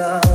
stars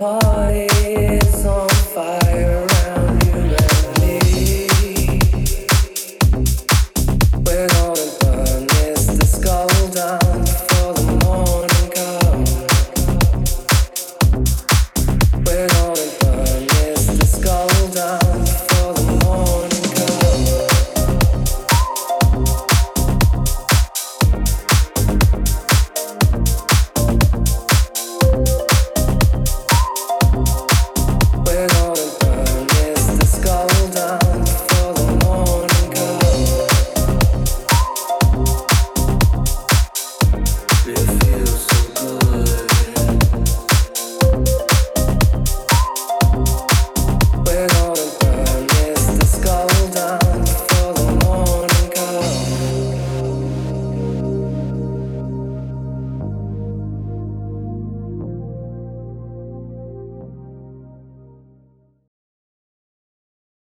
apart